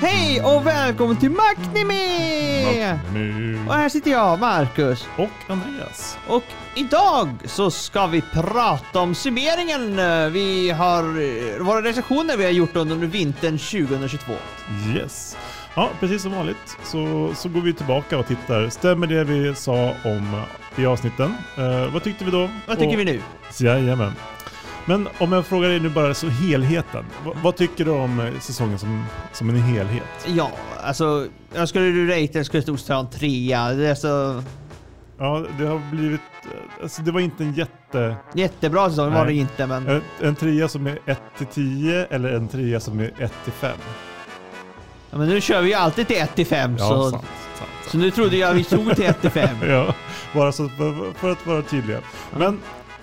Hej och välkommen till Magnimi! Och här sitter jag, Marcus. Och Andreas. Och idag så ska vi prata om summeringen. Vi har våra recensioner vi har gjort under vintern 2022. Yes. Ja, precis som vanligt så, så går vi tillbaka och tittar. Stämmer det vi sa om i avsnitten? Eh, vad tyckte vi då? Vad tycker och, vi nu? Jajamän. Men om jag frågar dig nu bara så helheten. Vad, vad tycker du om eh, säsongen som, som en helhet? Ja, alltså, jag skulle du rate skulle stå säga en trea. Det är så Ja, det har blivit... eh, Alltså det var inte en jätte... jättebra säsong var det Nej. inte, men En, en trea som är 1 till 10 eller en trea som är 1 till 5? Ja, men nu kör vi ju alltid till 1 till 5 Ja, så, sant. sant, så nu trodde jag vi tog till 1 till 5. Ja, bara så för, för att vara tydliga. Men,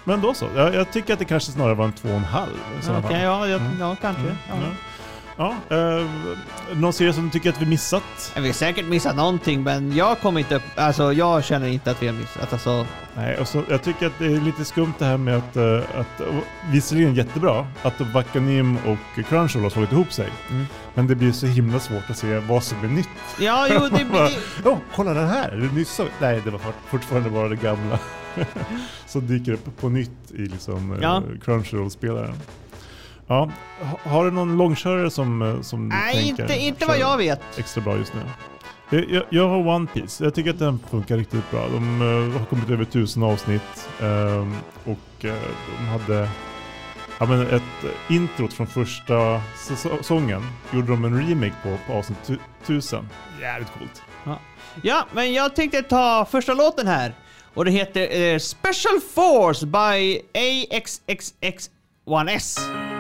men då så. Jag, jag tycker att det kanske snarare var en två och en halv. i sådana Okej, fall. ja, ja, Mm. ja, kanske. Mm, Ja. ja. Ja, eh, någon serie som du tycker att vi missat? Vi har säkert missat någonting, men jag kommer inte upp, alltså jag känner inte att vi har missat. Alltså, Nej, och så, jag tycker att det är lite skumt det här med att, eh, att visserligen jättebra, att Wakanim och Crunchyroll har slagit ihop sig. Mm. Men det blir så himla svårt att se vad som är nytt. ja, jo, det blir... Åh, kolla den här! Är det nyss? Nej, det var fort- fortfarande bara det gamla. så dyker upp på nytt i liksom eh, Ja. Crunchyroll-spelaren. Ja, ha- har du någon långkörare som, eh, som Nej, tänker inte, inte vad jag vet. extra bra just nu? Jag, jag, jag har One Piece. Jag tycker att den funkar riktigt bra. De eh, har kommit över tusen avsnitt ehm, och eh, de hade ja, men ett introt från första säsongen gjorde de en remake på, på avsnitt tu- tusen. Jävligt coolt. Ja, men jag tänkte ta första låten här. Och det heter Special Force by AXXX1S.「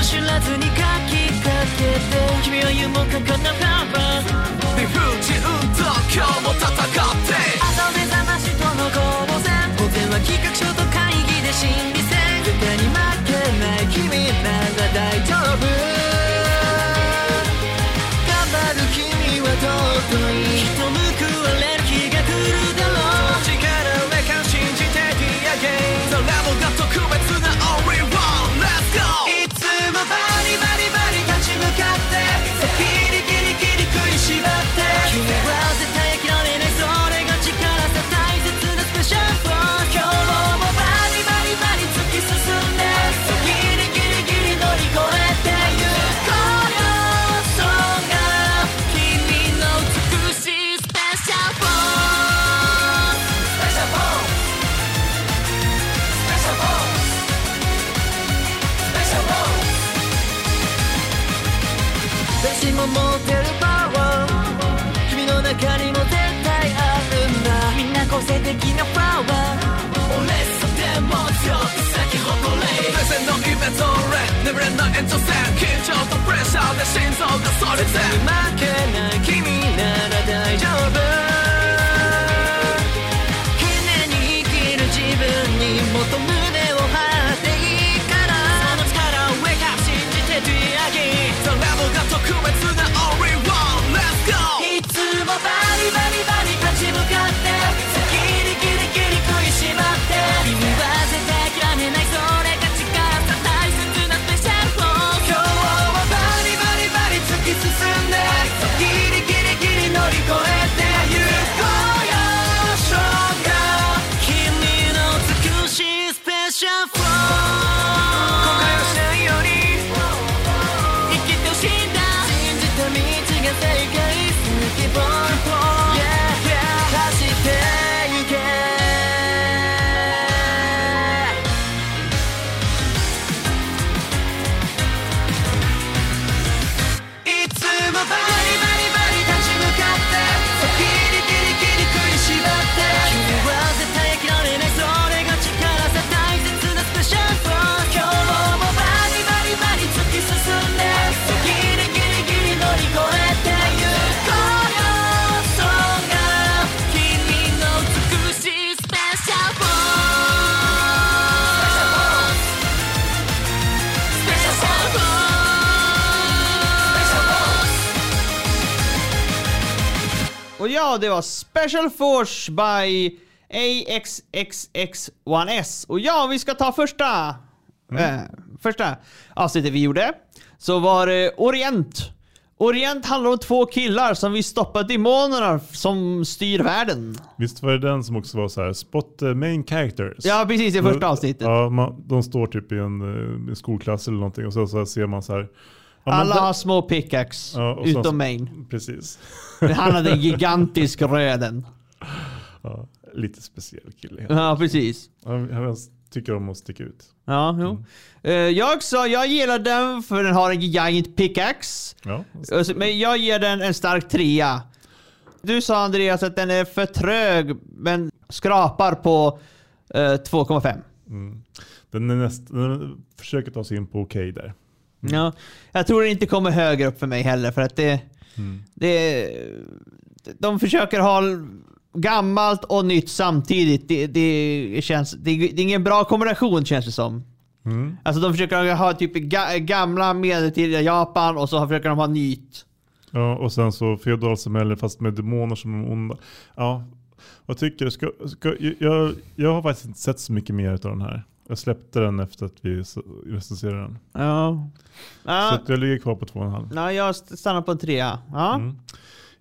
ー知らずに書きかけて君は夢もかかなパワー理不尽と今日も戦って朝目覚ましとの交戦。当然は企画書と ja, det var Special Force by AXXX1S. Och ja, vi ska ta första, eh, första avsnittet vi gjorde. Så var det Orient. Orient handlar om två killar som vill stoppa demonerna som styr världen. Visst var det den som också var så här, spot the main characters? Ja, precis i första avsnittet. Ja, man, de står typ i en, eh, en skolklass eller någonting och så, så ser man så här. Men Alla har små pickaxe, Ja, utom Main. Precis. Han hade en gigantisk röden. Ja, lite speciell kille. Ja, precis. Han, han tycker om att sticka ut. Ja, jo. Eh, jag sa, jag gillar den för den har en giant pickaxe. Ja, Eh, så- Men jag ger den en stark trea. Du sa Andreas att den är för trög, men skrapar på eh, 2,5. mm. Den, är näst, den försöker ta sig in på okej där. Ja, jag tror det inte kommer högre upp för mig heller för att det, Mm. det de försöker ha gammalt och nytt samtidigt. Det, det, känns, det, det är ingen bra kombination känns det som. Mm. Alltså de försöker ha typ ga, gamla medeltida Japan och så försöker de ha nytt. Ja, och sen så feodalsamhälle fast med demoner som är onda. Ja, vad tycker du? Ska, ska, jag, jag har faktiskt inte sett så mycket mer av den här. Jag släppte den efter att vi recenserade den. Ja. Så Ja, att jag ligger kvar på två och en halv. ja jag stannar på en trea. Ja. Mm.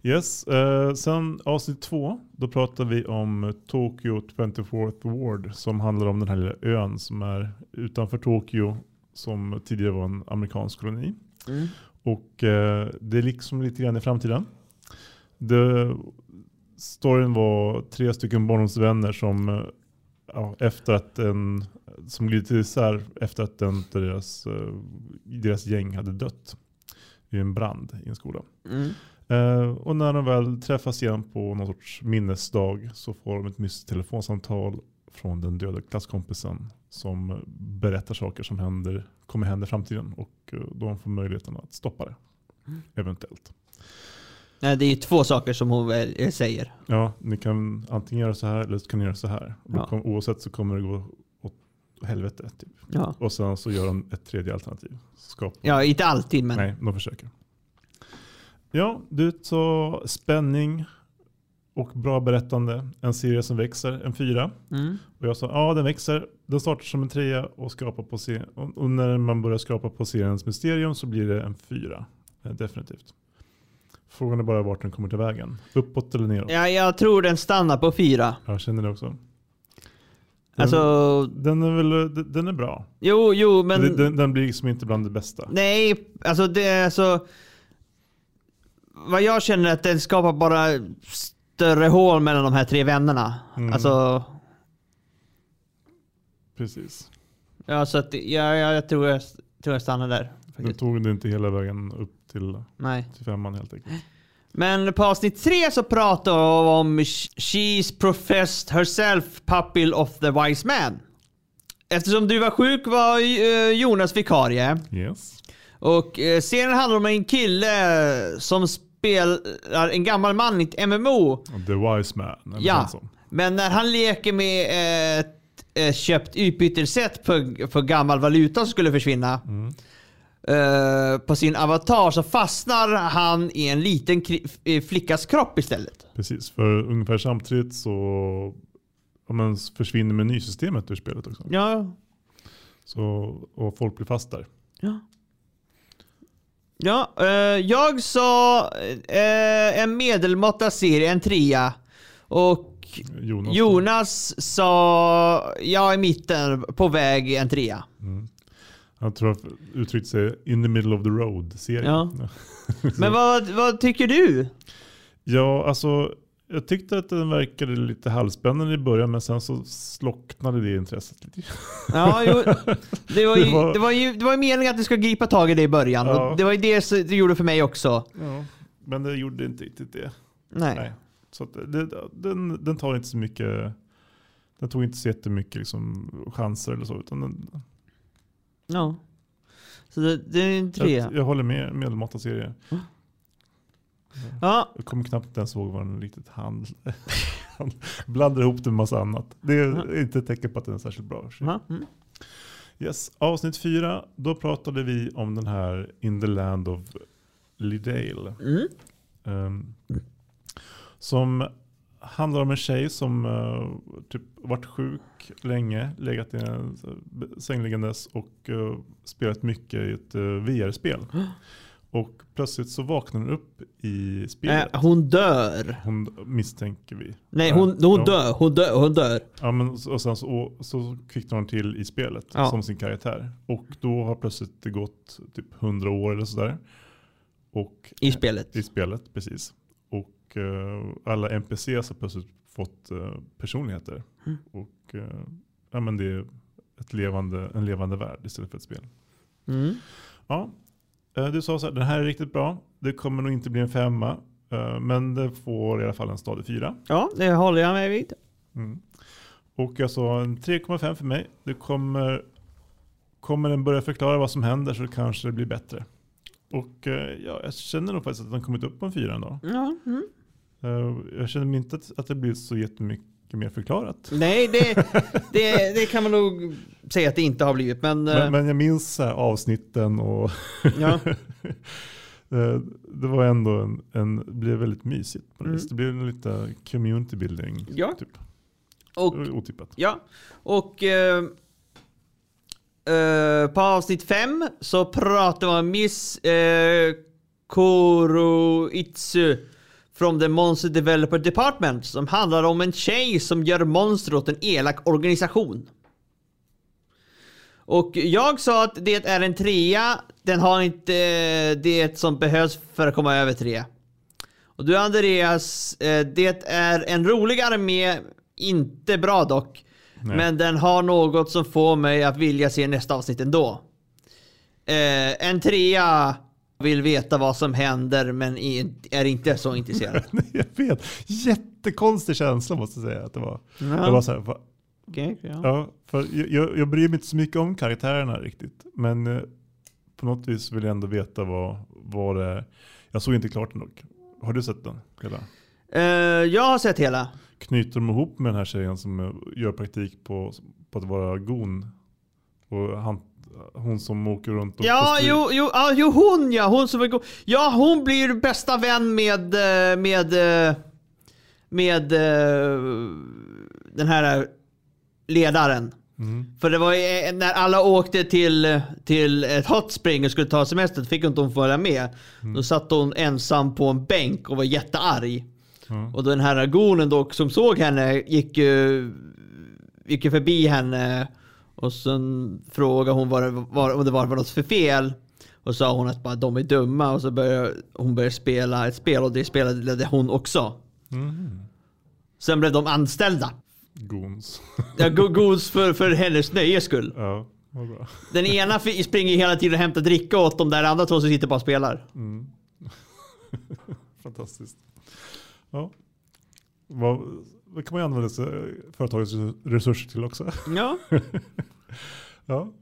Yes, eh, sen avsnitt två, då pratar vi om Tokyo 24th Ward som handlar om den här lilla ön som är utanför Tokyo som tidigare var en amerikansk koloni. Mm. Och eh, det är liksom lite grann i framtiden. Det, storyn var tre stycken barndomsvänner som eh, ja, efter att en som glidit isär efter att en av deras, eh, deras gäng hade dött i en brand i en skola. Mm. Eh, och när de väl träffas igen på någon sorts minnesdag så får de ett mystiskt telefonsamtal från den döda klasskompisen som berättar saker som händer, kommer hända i framtiden och eh, de får möjligheten att stoppa det. Eventuellt. Nej, det är två saker som hon säger. Ja, ni kan antingen göra så här eller så kan ni göra så här. Ja. oavsett så kommer det gå helvete. Typ. Ja. Och sen så gör de ett tredje alternativ. Skap. ja, inte alltid men. Nej, de försöker. Ja, du sa spänning och bra berättande. En serie som växer, en fyra. Mm. Och jag sa ja, den växer. Den startar som en trea och skrapar på serien. Och, och när man börjar skrapa på seriens mysterium så blir det en fyra. Eh, definitivt. Frågan är bara vart den kommer till vägen. Uppåt eller neråt? Ja, jag tror den stannar på fyra. Jag känner det också. Den, Alltså, den är väl den- den är bra. jo, jo, men... den, den, den blir liksom inte bland det bästa. Nej, alltså det är så... Vad jag känner är att den skapar bara större hål mellan de här tre vännerna. Mm. Alltså, Precis. ja, så att ja, ja, jag tror jag, tror jag stannar där. Den faktiskt. tog det inte hela vägen upp till, Nej. till femman helt enkelt. Men på avsnitt tre så pratar vi om sh- She's professed herself pupil of the wise man. Eftersom du var sjuk var eh, Jonas vikarie. Yes. Och eh, serien handlar om en kille som spelar en gammal man i ett MMO. The Wise Man. Ja, men när han leker med ett, ett köpt utbytessätt för, för gammal valuta som skulle försvinna Mm. Eh, på sin avatar så fastnar han i en liten flickas kropp istället. Precis, för ungefär samtidigt så ja, men, försvinner menysystemet ur spelet också. Ja, Så, och folk blir fast där. ja. Ja, eh, jag sa eh, en medelmåtta serie, en trea. Och Jonas. Jonas sa, ja i mitten, på väg en trea. Mm. Jag tror jag uttryckte sig in the middle of the road-serien. Ja. Men vad, vad tycker du? Ja, alltså jag tyckte att den verkade lite halvspännande i början men sen så slocknade det intresset lite. Ja, jo, det, var ju, Det var- det, var ju, det var ju meningen att du ska gripa tag i det i början. Ja. Och det var ju det det gjorde för mig också. Ja. Men det gjorde inte riktigt det. Nej. Nej. Så det, den, den tar inte så mycket, den tog inte så jättemycket liksom, chanser eller så. Utan den, Ja. Så det, det är en trea. jag, jag håller med, medelmåtta serie. Ja, Jag kommer knappt ens ihåg vad den riktigt handlar Han blandar ihop det med massa annat. Det är inte ett tecken på att den är särskilt bra. mm. Yes. Avsnitt fyra, då pratade vi om den här In the Land of Lidale. Mm. Ehm, Som handlar om en tjej som uh, typ varit sjuk länge, legat i en sängliggandes och uh, spelat mycket i ett uh, VR-spel. Och plötsligt så vaknar hon upp i spelet. Äh, hon dör. Hon misstänker vi. Nej, hon, hon dör. Hon dör. Hon dör. Ja, men och sen så, och, så kvicknar hon till i spelet Ja. som sin karaktär. Och då har plötsligt det gått typ 100 år eller sådär. Och I spelet. i spelet, precis. Och eh, alla NPCs har plötsligt fått eh, personligheter. Mm. Och eh, ja, men det är ett levande, en levande värld istället för ett spel. Mm. Ja, du sa så här, den här är riktigt bra. Det kommer nog inte bli en femma. Men det får i alla fall en stadig fyra. Ja, det håller jag med vid. Mm. Och jag sa en 3,5 för mig. Det kommer, kommer den börja förklara vad som händer så kanske det blir bättre. Och ja, jag känner nog faktiskt att den kommit upp på en fyra ändå. Ja. Mm. Eh, Jag känner inte att, att det blir så jättemycket mer förklarat. Nej, det, det, det kan man nog säga att det inte har blivit. Men, eh, Men, men jag minns avsnitten och ja. eh, det var ändå en, en det blev väldigt mysigt. Mm. Det blev en lite community building. Ja. Typ. Och, Otippat. ja. och eh, eh, på avsnitt fem så pratar vi om Miss eh, Kuroitsu from the Monster Developer Department som handlar om en tjej som gör monster åt en elak organisation. Och jag sa att det är en trea, den har inte eh, det som behövs för att komma över tre. Och du Andreas, eh, det är en rolig armé, inte bra dock. Nej. Men den har något som får mig att vilja se nästa avsnitt ändå. Eh, en trea vill veta vad som händer men är inte så intresserad. jag vet. Jättekonstig känsla måste jag säga att det var. Ja. Jag var så här, va? Okej, ja. Ja, för jag- jag, bryr mig inte så mycket om karaktärerna riktigt. Men eh, på något vis vill jag ändå veta vad, vad det är. Jag såg inte klart den dock. Har du sett den? Hela? Eh, jag har sett hela. Knyter de ihop med den här tjejen som eh, gör praktik på, på att vara gon? Och han, hon som åker runt och Ja, jo, jo, ja, jo, hon ja, hon som är. Ja, hon blir bästa vän med, eh, med, eh, med eh, den här ledaren. Mm. För det var ju, när alla åkte till, till ett hot spring och skulle ta semester fick inte hon följa med. Då satt hon ensam på en bänk och var jättearg. Ja. Och den här gonen då som såg henne gick ju, gick ju förbi henne och sen frågade hon vad det var, om det var något för fel. Och sa hon att bara de är dumma och så började hon började spela ett spel och det spelade hon också. Mm. Sen blev de anställda. Gons. Ja, go- Gods för, för hennes nöjes skull. ja, vad bra. Den ena springer hela tiden och hämtar dricka åt de där andra två som sitter bara och spelar. Mm. Fantastiskt. Ja. Vad, vad kan man ju använda företagets resurser till också? Ja. Ja,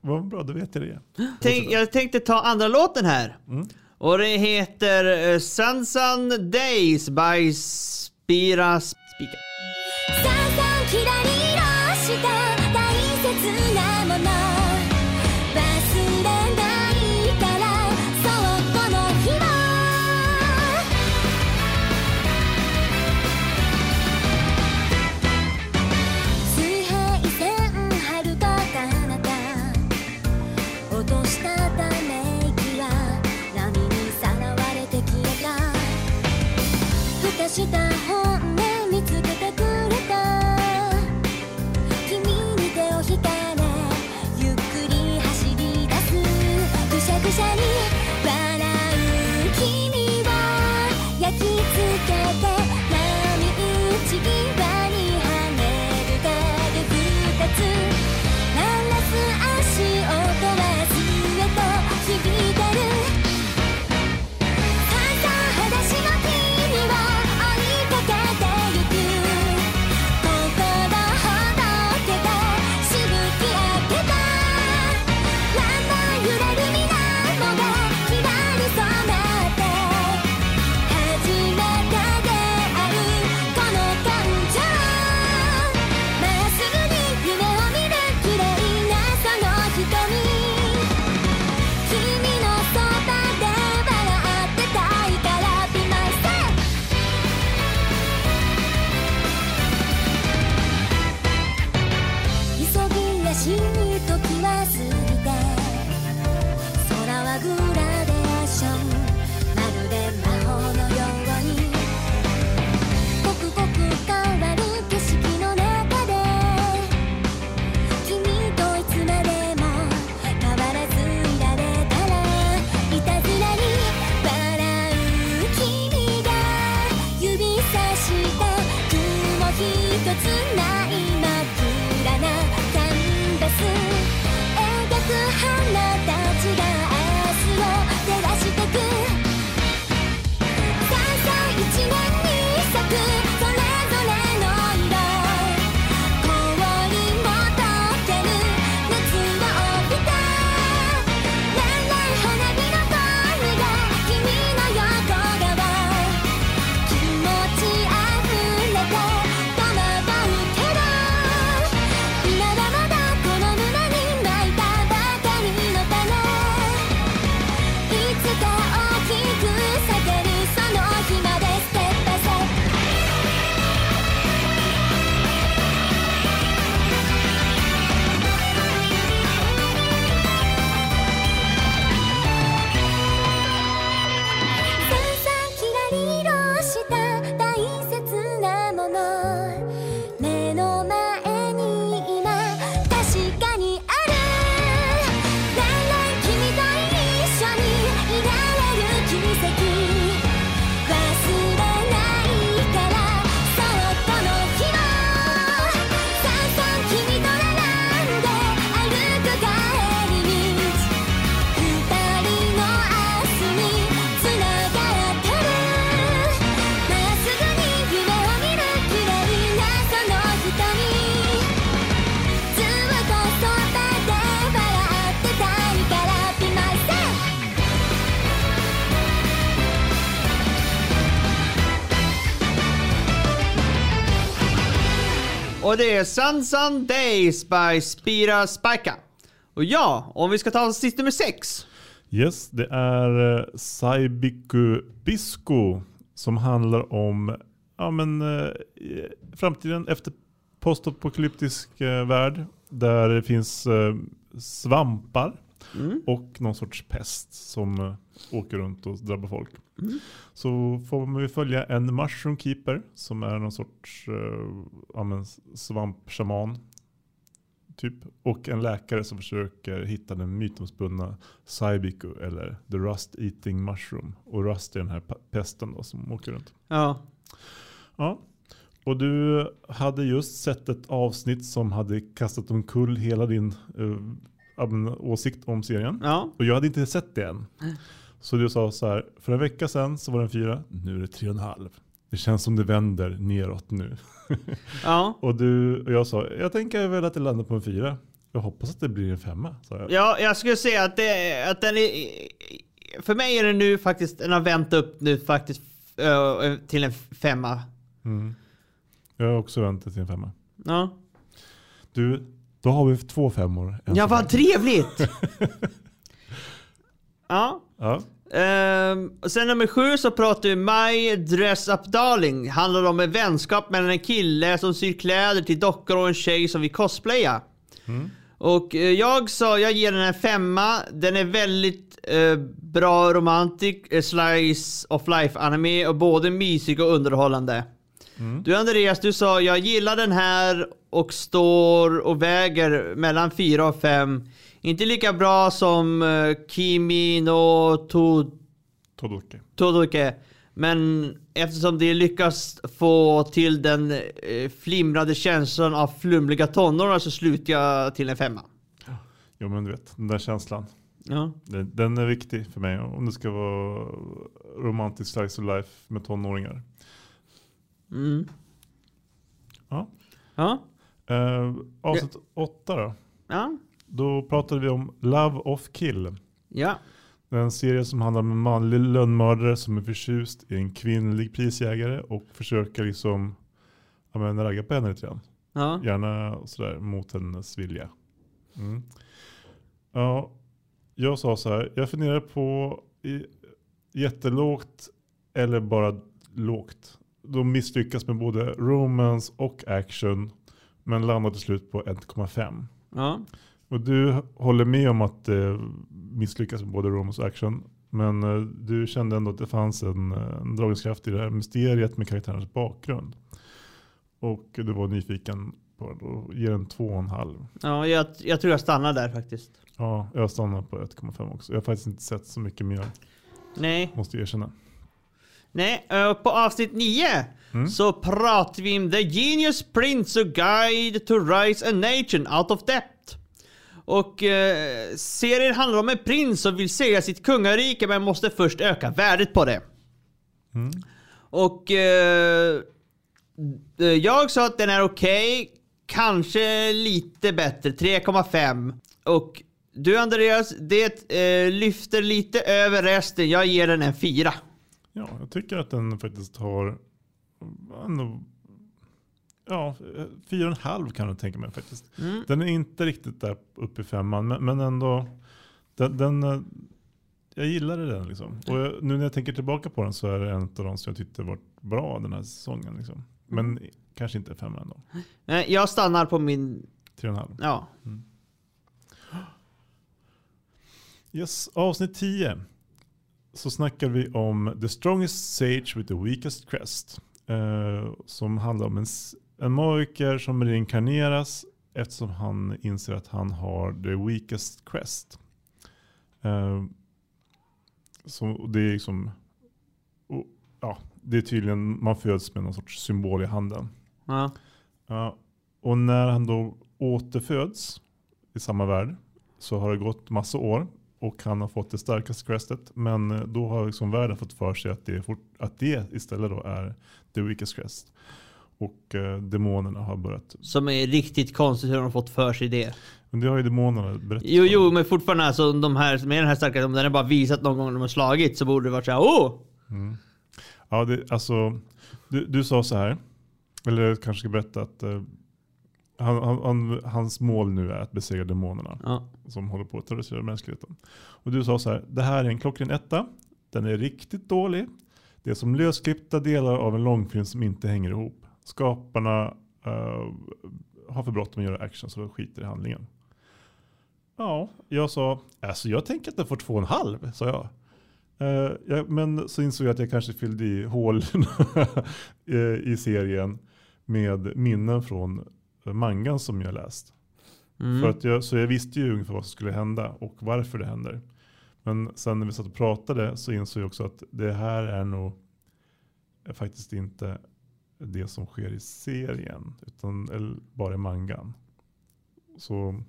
vad bra, då vet jag det. Tänk, jag tänkte ta andra låten här. Mm. Och det heter uh, Sunsun Days by Spira Speaker. Det är Sansan Days by Spira Spika. Och ja, om vi ska ta avsnitt nummer sex. Yes, det är eh, Saibiku Bisco som handlar om ja, men, eh, framtiden efter postapokalyptisk eh, värld där det finns eh, svampar och någon sorts pest som eh, åker runt och drabbar folk. Så får ju följa en mushroom keeper som är någon sorts eh, svampshaman. Typ. Och en läkare som försöker hitta den mytomspunna Saibiku eller the rust eating mushroom. Och rust är den här pesten då som åker runt. Ja. Ja. Och du hade just sett ett avsnitt som hade kastat omkull hela din eh, åsikt om serien. Ja. Och jag hade inte sett det än. Så du sa så här, för en vecka sedan så var den fyra, nu är det tre och en halv. Det känns som det vänder neråt nu. Ja. Och, du, och jag sa, jag tänker väl att det landar på en fyra. Jag hoppas att det blir en femma. Jag. Ja, jag skulle säga att, det, att den är... För mig är den nu faktiskt, den har vänt upp nu faktiskt ö, till en femma. Mm. Jag har också väntat till en femma. Ja. Du, då har vi två femmor. Ja, vad trevligt! ja. Ja. Ehm, och sen nummer sju så pratar vi My Dress Up Darling. Handlar om en vänskap mellan en kille som syr kläder till dockor och en tjej som vill cosplaya. Och eh, jag sa, jag ger den en femma. Den är väldigt eh, bra romantic, eh, slice of life anime och både mysig och underhållande. Du Andreas, du sa jag gillar den här och står och väger mellan fyra och fem. Inte lika bra som eh, Kimi no to Todoke. Todoke. Men eftersom de lyckas få till den eh, flimrande känslan av flumliga tonåringar så slutar jag till en femma. Jo men du vet, den där känslan. Ja. Den, den är viktig för mig om det ska vara romantisk slice of life med tonåringar. Mm. Ja. Ja. Uh, avsnitt åtta då. Ja. Då pratade vi om Love of Kill. Ja. En serie som handlar om en manlig lönnmördare som är förtjust i en kvinnlig prisjägare och försöker liksom ja, men, ragga på henne lite grann. Ja. Gärna sådär mot hennes vilja. Mm. Ja, jag sa så här, jag funderar på i, jättelågt eller bara lågt. De misslyckas med både romance och action men landar till slut på 1,5. Ja. Och du håller med om att det misslyckas med både romance och action. Men eh, du kände ändå att det fanns en, eh, en dragningskraft i det här mysteriet med karaktärens bakgrund. Och du var nyfiken på den och ger en 2,5. ja jag, jag tror jag stannar där faktiskt. Ja, jag stannar på 1,5 också. Jag har faktiskt inte sett så mycket mer, Nej. måste erkänna. Nej, eh, på avsnitt 9 så pratar vi om The Genius Prince, a guide to rise a nation out of debt. Och eh, serien handlar om en prins som vill säga sitt kungarike men måste först öka värdet på det. Och eh, eh, jag sa att den är okej, kanske lite bättre, 3,5. Och du Andreas, det eh, lyfter lite över resten, jag ger den en 4. Ja, jag tycker att den faktiskt har ändå, ja, fyra och en halv kan jag tänka mig faktiskt. Den är inte riktigt där uppe i femman, men, men ändå, den, den, eh, jag gillade den liksom. Och jag, nu när jag tänker tillbaka på den så är det en av de som jag tyckte var bra den här säsongen. Liksom. Men kanske inte femma ändå. Jag stannar på min, Tre och en halv. ja. Yes, avsnitt 10. Så snackar vi om The Strongest Sage with the Weakest Crest. Eh, som handlar om en, en magiker som reinkarneras eftersom han inser att han har the weakest crest. Eh, så det är liksom, och, ja, det är tydligen, man föds med någon sorts symbol i handen. ja. Ja, och när han då återföds i samma värld så har det gått massa år och han har fått det starkaste crestet. Men eh, då har liksom världen fått för sig att det, fort, att det istället då är the weakest crest. Och eh, demonerna har börjat. Som är riktigt konstigt hur de har fått för sig det. Men det har ju demonerna berättat. Jo, jo, men fortfarande alltså de här, med den här starka, om den är bara visat någon gång de har slagit så borde det varit såhär åh! Ja, det, alltså, du, du sa så här, eller kanske ska berätta att eh, han, han, han, hans mål nu är att besegra demonerna Ja. som håller på att terrorisera mänskligheten. Och du sa så här, det här är en klockren etta. Den är riktigt dålig. Det är som lösklippta delar av en långfilm som inte hänger ihop. Skaparna eh, har för bråttom att göra action så de skiter i handlingen. Ja, jag sa, alltså jag tänker att den får två och en halv, sa jag. Eh, jag men så insåg jag att jag kanske fyllde i hål eh, i serien med minnen från mangan som jag läst. Mm. För att jag, så jag visste ju ungefär vad som skulle hända och varför det händer. Men sen när vi satt och pratade så insåg jag också att det här är nog faktiskt inte det som sker i serien. Utan eller bara i mangan. Så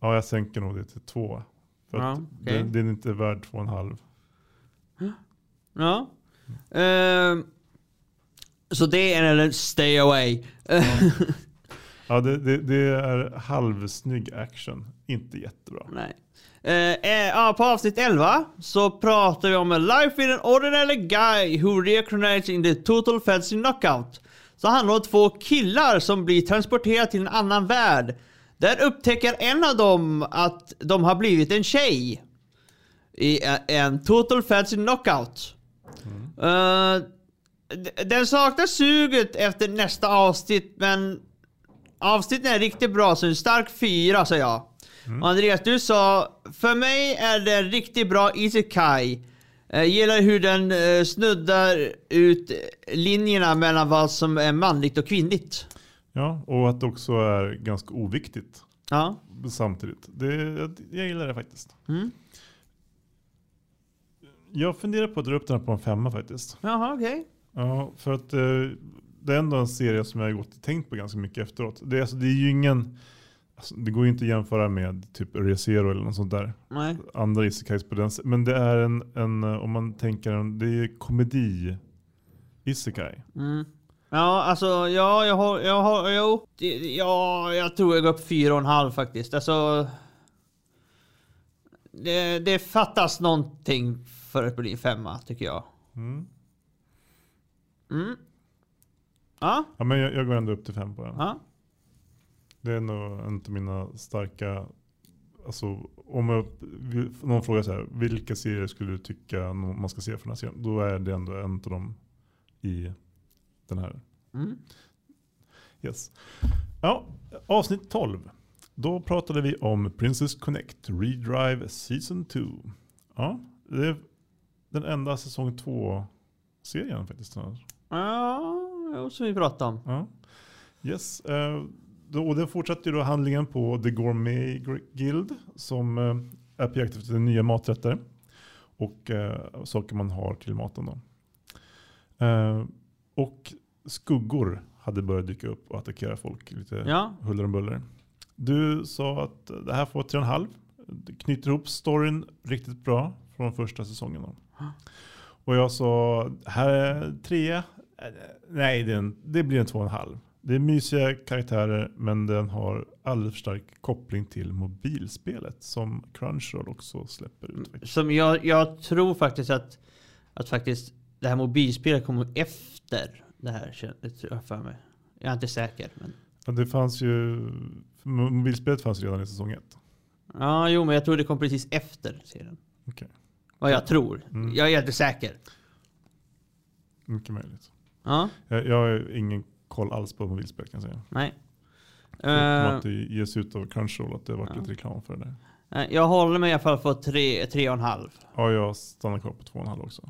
ja, jag sänker nog det till två. För Ja, att okej. det, det är inte värd två och en halv. Ja. Ehm, så det är en stay away. Ja, det, det, det är halvsnygg action. Inte jättebra. Nej. Eh, eh, ja, på avsnitt 11 så pratar vi om a life in an ordinary guy who reincarnates in the total fantasy knockout. Så handlar det om två killar som blir transporterade till en annan värld. Där upptäcker en av dem att de har blivit en tjej. I eh, en total fantasy knockout. Eh, d- den saknar suget efter nästa avsnitt men avsnittet är riktigt bra så en stark fyra säger jag. Och Andreas, du sa för mig är det en riktigt bra isekai. Jag gillar hur den eh, snuddar ut linjerna mellan vad som är manligt och kvinnligt. Ja, och att det också är ganska oviktigt Ja. samtidigt. Det, jag, gillar det faktiskt. Mm. Jag funderar på att dra upp den här på en femma faktiskt. Jaha, okej. Ja, för att eh, det är ändå en serie som jag har gått och tänkt på ganska mycket efteråt. Det, är- alltså, det är ju ingen, alltså, det går ju inte att jämföra med typ ReZero eller något sånt där. Nej. Andra isekais på den. Men det är en, en eh, om man tänker, det är komedi isekai. Mm. Ja, alltså ja, jag har, jag har, jo. Ja, jag tror jag går upp fyra och en halv faktiskt. Alltså. Det, det fattas någonting för att bli femma tycker jag. Mm. Mm. Ja, Ja, men jag, jag går ändå upp till fem på den. ja. Det är nog inte mina starka... Alltså, om jag, någon frågar så här, vilka serier skulle du tycka man ska se för den här serien? Då är det ändå en av dem i den här. Mm. Yes. Ja, avsnitt 12. Då pratade vi om Princess Connect Redrive Season 2. Ja, det är den enda säsong 2-serien faktiskt. Ja, som vi pratade om. Ja. Yes. Eh, då, och den fortsätter då handlingen på The Gourmet Guild som eh, är på jakt efter nya maträtter och eh, saker man har till maten. Då. Och skuggor hade börjat dyka upp och attackera folk lite Ja. huller om buller. Du sa att det här får 3,5. Det knyter ihop storyn riktigt bra från första säsongen. Då. Och jag sa, här är tre. Nej, det, är en, det blir en 2,5. Det är mysiga karaktärer men den har alldeles för stark koppling till mobilspelet som Crunchyroll också släpper ut. Som jag, jag tror faktiskt att, att faktiskt det här mobilspelet kommer efter det här. Det tror jag för mig. Jag är inte säker. Men... Ja, det fanns ju, mobilspelet fanns redan i säsong ett. Ja, jo, men jag tror det kom precis efter serien. Okej. Vad jag tror. Mm. Jag är inte säker. Mycket möjligt. Ja, Jag, jag har ingen koll alls på mobilspel kan jag säga. nej. Förutom Eh, att det ges ut av Crunchyroll att det har varit Ja. lite reklam för det där. jag håller mig i alla fall på tre, tre och en halv. Ja, jag stannar kvar på 2,5 också.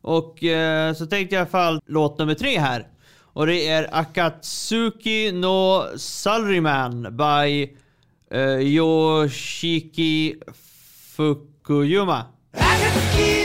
Och eh, så tänkte jag i alla fall låt nummer tre här. Och det är Akatsuki no Salaryman by eh, Yoshiki Fukuyama. 暁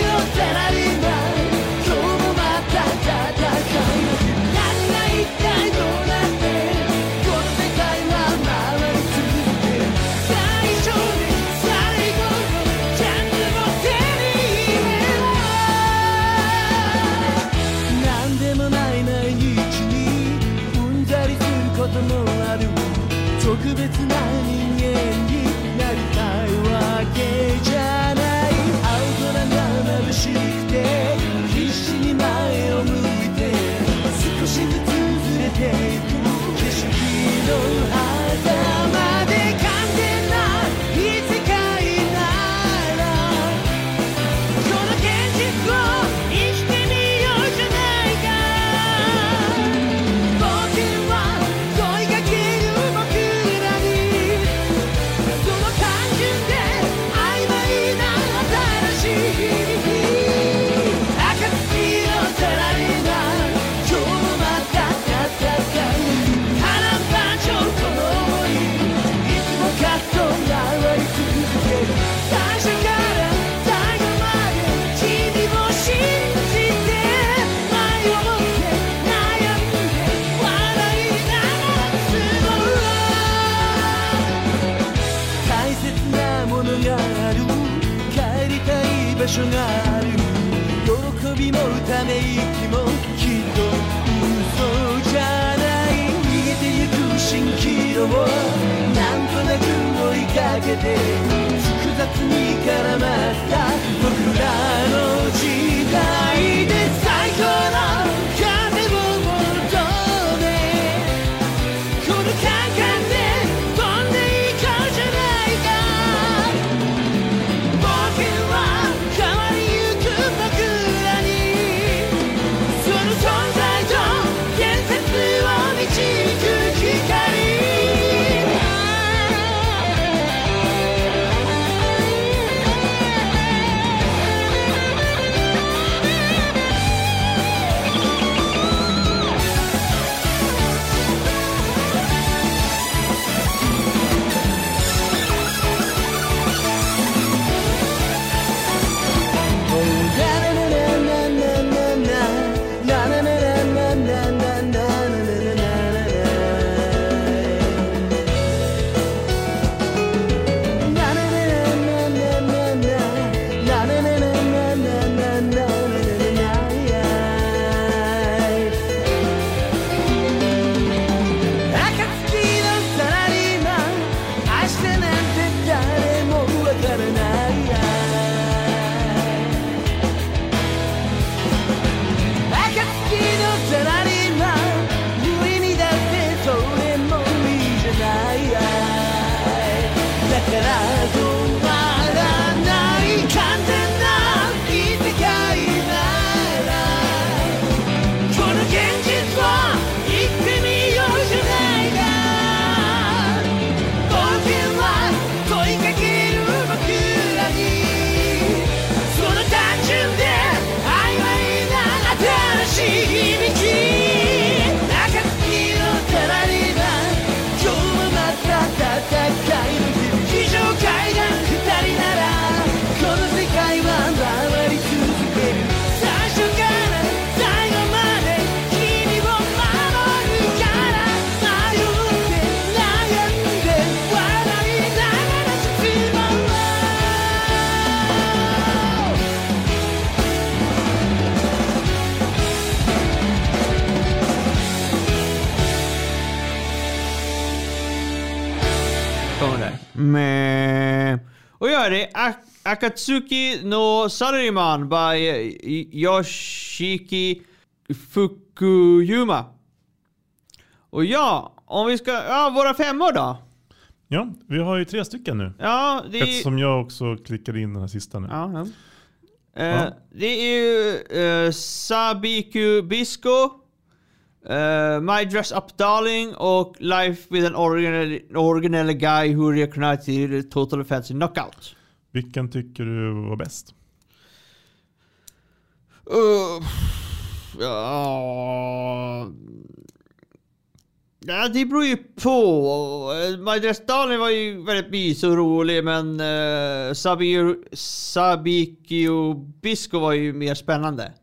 Akatsuki no Salaryman by Yoshiki Fukuyama. Och ja, om vi ska... Ja, våra femmor då? Ja, vi har ju tre stycken nu. Ja, det är... Eftersom jag också klickade in den här sista nu. Ja, ja. Eh. Det är ju eh, Sabiku Bisco, eh, My Dress Up Darling och Life with an Original, original Guy Who Recognized Total Offensive Knockout. Vilken tycker du var bäst? Uh, ja... Ja, det beror ju på. Eh, Darling var ju väldigt mysig och rolig, men uh, Sabikio Bisco var ju mer spännande.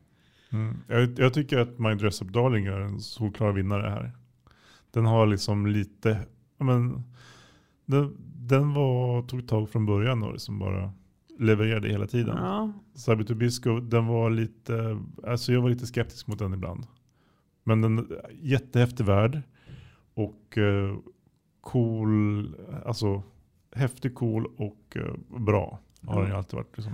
Mm. Jag, jag tycker att My Dress Up Darling är en solklar vinnare här. Den har liksom lite, men, den, den var, tog tag från början och liksom bara levererade hela tiden. Ja. Sabi Tobisco, den var lite, alltså jag var lite skeptisk mot den ibland. Men den jättehäftig värld och eh, cool, alltså häftig, cool och eh, bra har den ju alltid varit. Liksom.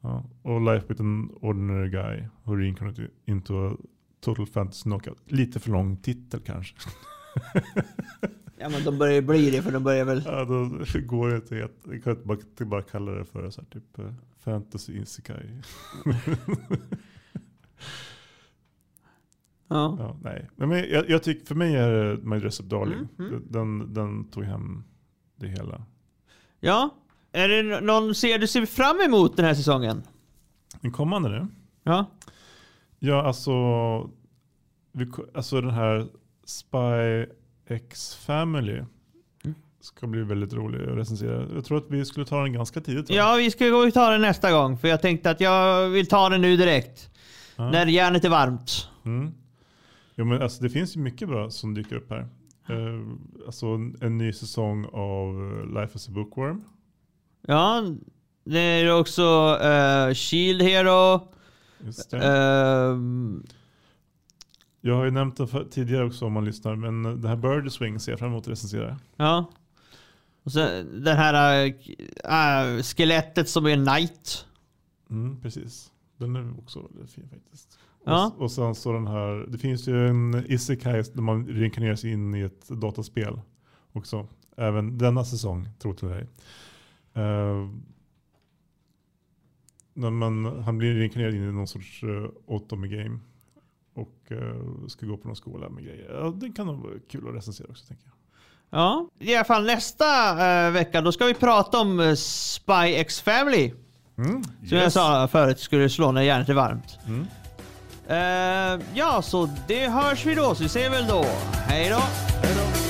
Ja. Och Life with an ordinary guy who reincarnated into a total fantasy knockout. Lite för lång titel kanske. Ja men de börjar bli det för de börjar väl... Ja, då går det inte att, jag kan inte bara, bara kalla det för så här, typ eh, fantasy isekai. Ja. Ja, nej. Men jag, jag tycker, för mig är det My Dress Up Darling. Mm, mm. Den, den tog hem det hela. ja. Är det någon serie du ser fram emot den här säsongen? Den kommande nu? Ja. Ja, alltså, vi, alltså den här Spy X Family Mm. ska bli väldigt rolig att recensera. Jag tror att vi skulle ta den ganska tidigt. va? Ja, vi ska gå och ta den nästa gång. För jag tänkte att jag vill ta den nu direkt. Ja. När järnet är varmt. Mm. Jo, men alltså, det finns ju mycket bra som dyker upp här. Eh, alltså en, en ny säsong av eh, Life as a Bookworm. Ja, det är också eh, Shield Hero. Just det. ehm, Jag har ju nämnt det för, tidigare också om man lyssnar, men det här Bird Swing ser jag fram emot att recensera. ja. Och sen den här äh, skelettet som är Knight. Mm, precis. Den är också väldigt fin faktiskt. Ja. Och, och sen så den här, det finns ju en Isekai där man reinkarneras in i ett dataspel också. Även denna säsong, tro till dig. Uh, när man, han blir reinkarnerad in i någon sorts uh, Otome game. Och eh, ska gå på någon skola med grejer. Ja, det kan nog vara kul att recensera också tänker jag. Ja, i alla fall nästa eh, vecka då ska vi prata om uh, Spy X Family. Mm, Som jag sa förut skulle slå när järnet är varmt. Mm. Eh, ja, så det hörs vi då, så vi ses väl då. Hej då! Hej då!